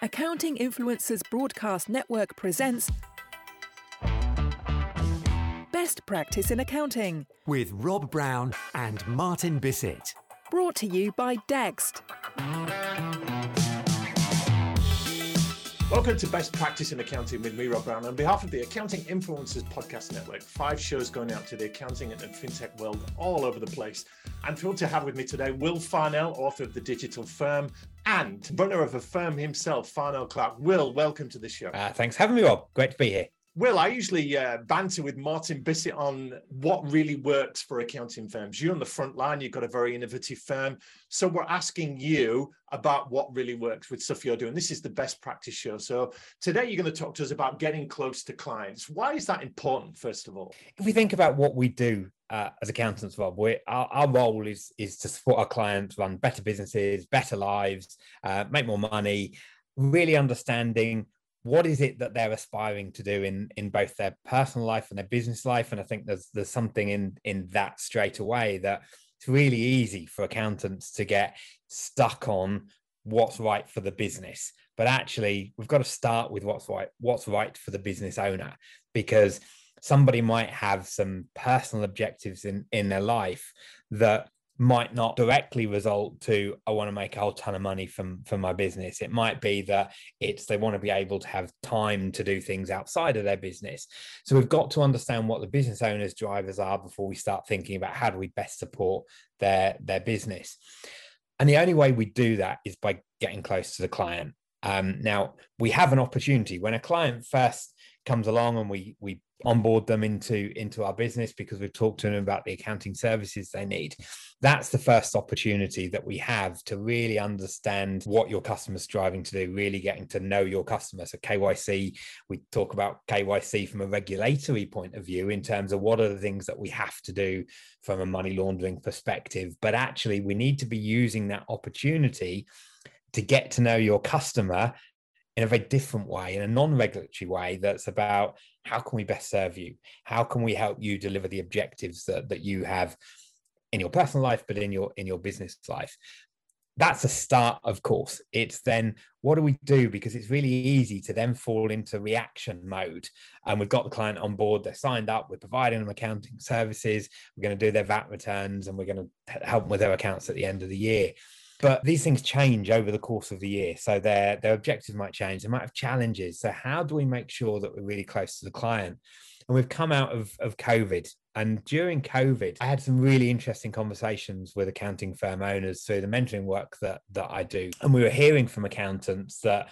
Accounting Influencers Broadcast Network presents Best Practice in Accounting, with Rob Brown and Martin Bissett. brought to you by Dext. Welcome to Best Practice in Accounting with me, Rob Brown. On behalf of the Accounting Influencers Podcast Network, five shows going out to the accounting and fintech world all over the place. I'm thrilled to have with me today Will Farnell, author of The Digital Firm and runner of a firm himself, Farnell Clark. Will, welcome to the show. Uh, thanks for having me, Rob. Great to be here. Will, I usually uh, banter with Martin Bissett on what really works for accounting firms. You're on the front line, you've got a very innovative firm. So we're asking you about what really works with stuff you're doing. This is the best practice show. So today you're going to talk to us about getting close to clients. Why is that important, first of all? If we think about what we do uh, as accountants, Rob, our, our role is is to support our clients run better businesses, better lives, uh, make more money, really understanding what is it that they're aspiring to do in in both their personal life and their business life. And I think there's there's something in in that straight away that it's really easy for accountants to get stuck on what's right for the business but actually we've got to start with what's right what's right for the business owner because somebody might have some personal objectives in in their life that might not directly result to i want to make a whole ton of money from from my business. It might be that it's they want to be able to have time to do things outside of their business. So we've got to understand what the business owners drivers are before we start thinking about how do we best support their their business. And the only way we do that is by getting close to the client. Um, now we have an opportunity. When a client first comes along and we we onboard them into into our business because we've talked to them about the accounting services they need. That's the first opportunity that we have to really understand what your customer's striving to do really getting to know your customer. So kyc we talk about kyc from a regulatory point of view in terms of what are the things that we have to do from a money laundering perspective. But actually we need to be using that opportunity to get to know your customer in a very different way, in a non-regulatory way that's about how can we best serve you? How can we help you deliver the objectives that, that you have in your personal life, but in your in your business life? That's a start, of course. It's then what do we do? Because it's really easy to then fall into reaction mode. And we've got the client on board, they're signed up, we're providing them accounting services, we're going to do their VAT returns, and we're going to help them with their accounts at the end of the year but these things change over the course of the year so their their objectives might change they might have challenges. So how do we make sure that we're really close to the client? And we've come out of, of covid and during covid i had some really interesting conversations with accounting firm owners through the mentoring work that that i do. And we were hearing from accountants that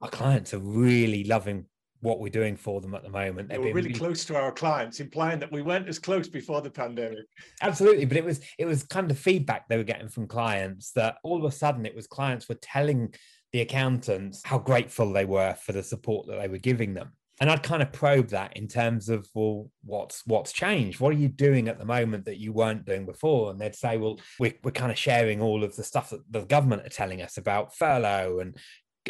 our clients are really loving what we're doing for them at the moment. They're really close to our clients, implying that we weren't as close before the pandemic. Absolutely, but it was it was kind of feedback they were getting from clients that all of a sudden it was clients were telling the accountants how grateful they were for the support that they were giving them. And I'd kind of probe that in terms of, well, what's what's changed? What are you doing at the moment that you weren't doing before? And they'd say, well, we're, we're kind of sharing all of the stuff that the government are telling us about furlough and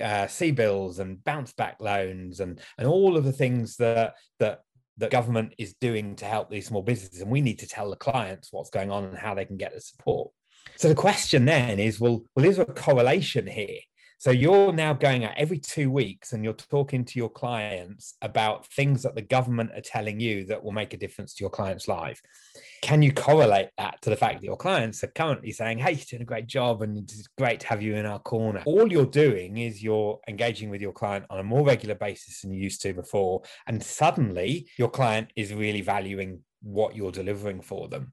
uh, bills and bounce back loans and and all of the things that that that government is doing to help these small businesses. And we need to tell the clients what's going on and how they can get the support. So the question then is well well is there a correlation here so you're now going out every two weeks and you're talking to your clients about things that the government are telling you that will make a difference to your client's life. Can you correlate that to the fact that your clients are currently saying, hey, you're doing a great job and it's great to have you in our corner? All you're doing is you're engaging with your client on a more regular basis than you used to before. And suddenly your client is really valuing what you're delivering for them.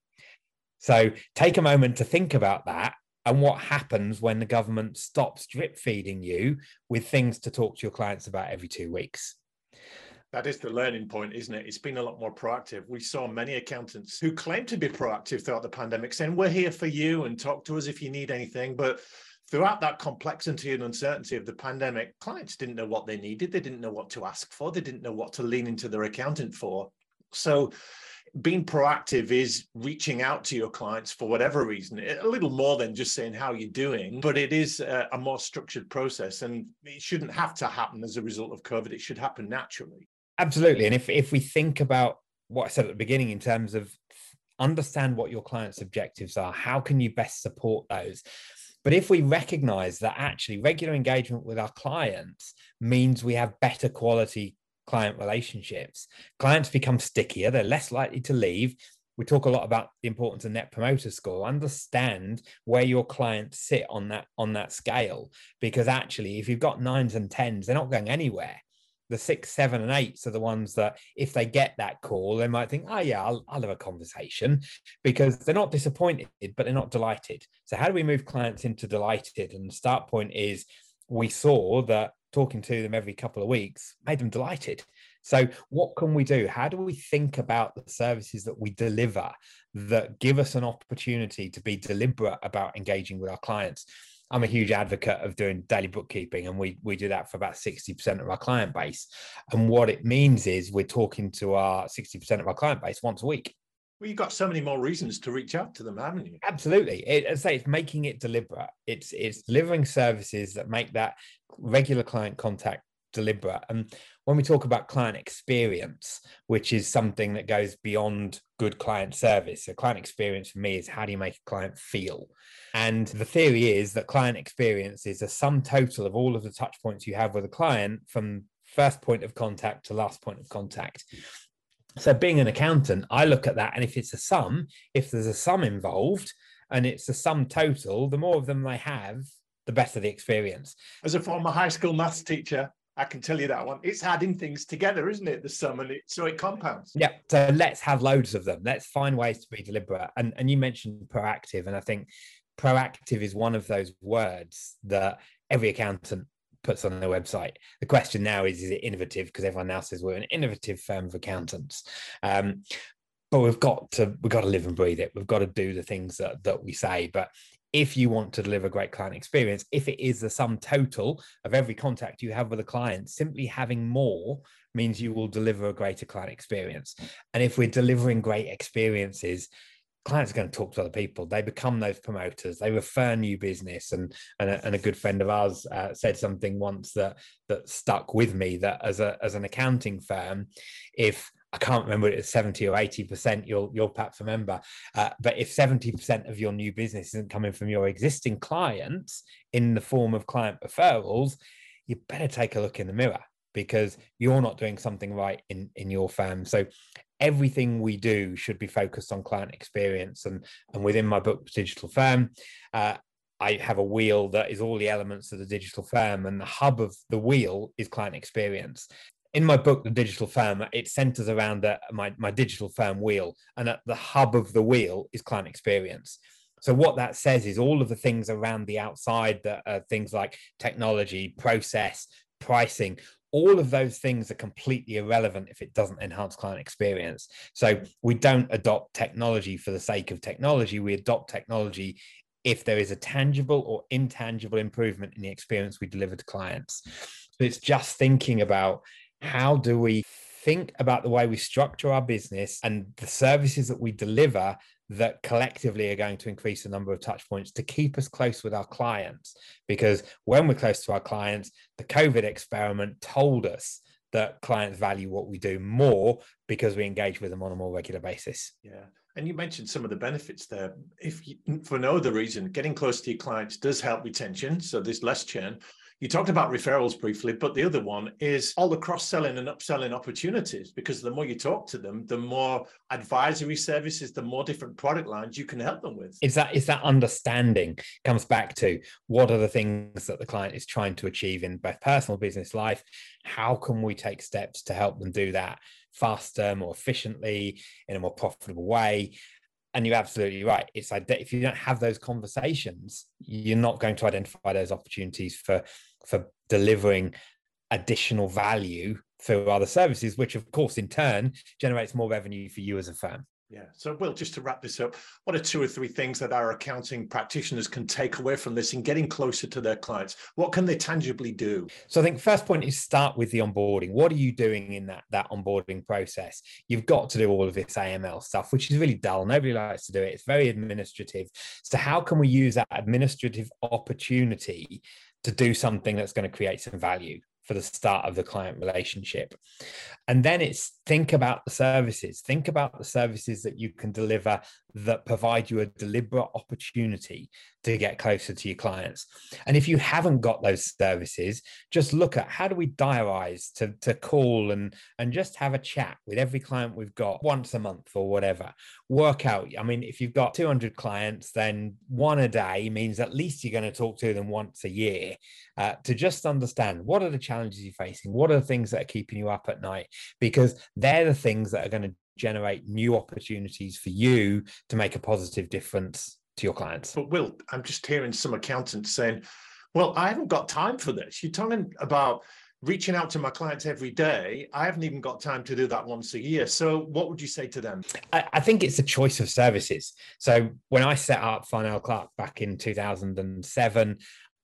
So take a moment to think about that and what happens when the government stops drip feeding you with things to talk to your clients about every two weeks. That is the learning point, isn't it? It's been a lot more proactive. We saw many accountants who claimed to be proactive throughout the pandemic saying, We're here for you and talk to us if you need anything. But throughout that complexity and uncertainty of the pandemic, clients didn't know what they needed. They didn't know what to ask for. They didn't know what to lean into their accountant for. So, being proactive is reaching out to your clients for whatever reason, a little more than just saying how you're doing, but it is a, a more structured process and it shouldn't have to happen as a result of COVID. It should happen naturally. Absolutely. And if, if we think about what I said at the beginning in terms of understand what your client's objectives are, how can you best support those? But if we recognize that actually regular engagement with our clients means we have better quality client relationships, clients become stickier, they're less likely to leave. We talk a lot about the importance of net promoter score. Understand where your clients sit on that on that scale, because actually, if you've got nines and tens, they're not going anywhere the six, seven, and eights are the ones that, if they get that call, they might think, oh, yeah, I'll, I'll have a conversation because they're not disappointed, but they're not delighted. So, how do we move clients into delighted? And the start point is we saw that talking to them every couple of weeks made them delighted. So, what can we do? How do we think about the services that we deliver that give us an opportunity to be deliberate about engaging with our clients? I'm a huge advocate of doing daily bookkeeping, and we we do that for about 60% of our client base. And what it means is we're talking to our 60% of our client base once a week. Well, you've got so many more reasons to reach out to them, haven't you? Absolutely. It, I say it's making it deliberate. It's it's delivering services that make that regular client contact deliberate. And when we talk about client experience, which is something that goes beyond good client service, a client experience for me is how do you make a client feel? And the theory is that client experience is a sum total of all of the touch points you have with a client from first point of contact to last point of contact. So, being an accountant, I look at that, and if it's a sum, if there's a sum involved and it's a sum total, the more of them they have, the better the experience. As a former high school maths teacher, I can tell you that one. It's adding things together, isn't it? The sum and it so it compounds. Yeah. So let's have loads of them. Let's find ways to be deliberate. And and you mentioned proactive, and I think proactive is one of those words that every accountant puts on their website. The question now is, is it innovative? Because everyone now says we're an innovative firm of accountants. Um, but we've got to we've got to live and breathe it. We've got to do the things that, that we say. But if you want to deliver a great client experience, if it is the sum total of every contact you have with a client, simply having more means you will deliver a greater client experience. And if we're delivering great experiences, clients are going to talk to other people. They become those promoters. They refer new business. And and a, and a good friend of ours uh, said something once that that stuck with me. That as a as an accounting firm, if I can't remember it's 70 or 80%, you'll, you'll perhaps remember. Uh, but if 70% of your new business isn't coming from your existing clients in the form of client referrals, you better take a look in the mirror because you're not doing something right in, in your firm. So everything we do should be focused on client experience. And, and within my book, Digital Firm, uh, I have a wheel that is all the elements of the digital firm, and the hub of the wheel is client experience in my book, The Digital Firm, it centers around the, my, my digital firm wheel. And at the hub of the wheel is client experience. So what that says is all of the things around the outside that are things like technology, process, pricing, all of those things are completely irrelevant if it doesn't enhance client experience. So we don't adopt technology for the sake of technology. We adopt technology if there is a tangible or intangible improvement in the experience we deliver to clients. So it's just thinking about how do we think about the way we structure our business and the services that we deliver that collectively are going to increase the number of touch points to keep us close with our clients. Because when we're close to our clients, the COVID experiment told us that clients value what we do more because we engage with them on a more regular basis. Yeah. And you mentioned some of the benefits there. If you, for no other reason, getting close to your clients does help retention. So there's less churn. You talked about referrals briefly, but the other one is all the cross selling and upselling opportunities because the more you talk to them, the more advisory services, the more different product lines you can help them with. Is that is that understanding comes back to what are the things that the client is trying to achieve in both personal business life? How can we take steps to help them do that faster, more efficiently, in a more profitable way? And you're absolutely right. It's like if you don't have those conversations, you're not going to identify those opportunities for for delivering additional value through other services, which of course in turn generates more revenue for you as a firm. Yeah. So, Will, just to wrap this up, what are two or three things that our accounting practitioners can take away from this in getting closer to their clients? What can they tangibly do? So, I think first point is start with the onboarding. What are you doing in that that onboarding process? You've got to do all of this AML stuff, which is really dull. Nobody likes to do it. It's very administrative. So, how can we use that administrative opportunity to do something that's going to create some value? For the start of the client relationship. And then it's think about the services, think about the services that you can deliver that provide you a deliberate opportunity to get closer to your clients. And if you haven't got those services, just look at how do we diarize to, to call and, and just have a chat with every client we've got once a month or whatever. Work out. I mean, if you've got 200 clients, then one a day means at least you're going to talk to them once a year uh, to just understand what are the challenges you're facing? What are the things that are keeping you up at night? Because they're the things that are going to generate new opportunities for you to make a positive difference to your clients. But Will, I'm just hearing some accountants saying, well, I haven't got time for this. You're talking about reaching out to my clients every day. I haven't even got time to do that once a year. So, what would you say to them? I, I think it's a choice of services. So, when I set up Farnell Clark back in 2007,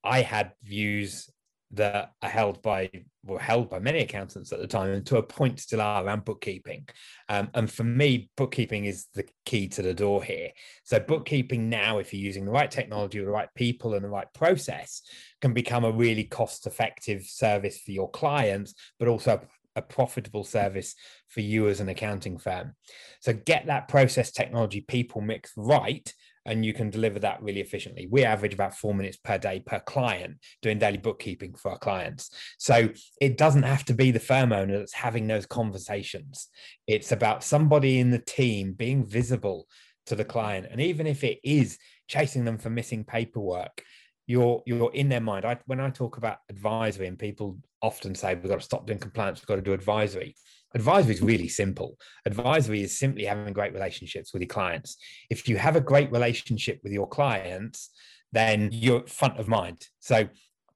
I had views that are held by were held by many accountants at the time and to a point still are around bookkeeping. Um, and for me bookkeeping is the key to the door here. So bookkeeping now if you're using the right technology the right people and the right process can become a really cost effective service for your clients but also a profitable service for you as an accounting firm. So get that process technology people mix right and you can deliver that really efficiently. We average about four minutes per day per client doing daily bookkeeping for our clients. So it doesn't have to be the firm owner that's having those conversations. It's about somebody in the team being visible to the client. And even if it is chasing them for missing paperwork, you're you're in their mind. I, when I talk about advisory, and people often say we've got to stop doing compliance, we've got to do advisory. Advisory is really simple. Advisory is simply having great relationships with your clients. If you have a great relationship with your clients, then you're front of mind. So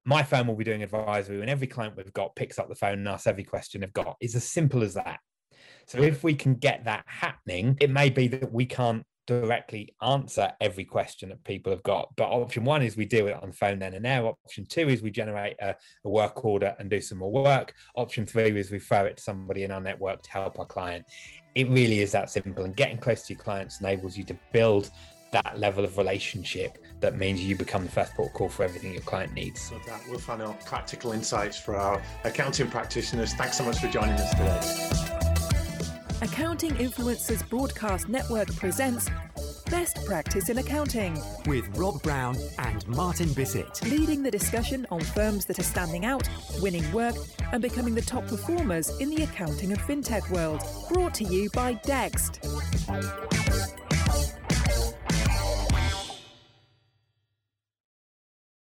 my firm will be doing advisory when every client we've got picks up the phone and asks every question they've got. It's as simple as that. So if we can get that happening, it may be that we can't directly answer every question that people have got. But option one is we do it on phone then and there. Option two is we generate a, a, work order and do some more work. Option three is we it to somebody in our network to help our client. It really is that simple. And getting close to your clients enables you to build that level of relationship that means you become the first port call for everything your client needs. So that we'll find out practical insights for our accounting practitioners. Thanks so much for joining us today. Accounting Influencers Broadcast Network presents Best Practice in Accounting with Rob Brown and Martin Bissett. Leading the discussion on firms that are standing out, winning work, and becoming the top performers in the accounting and fintech world. Brought to you by Dext.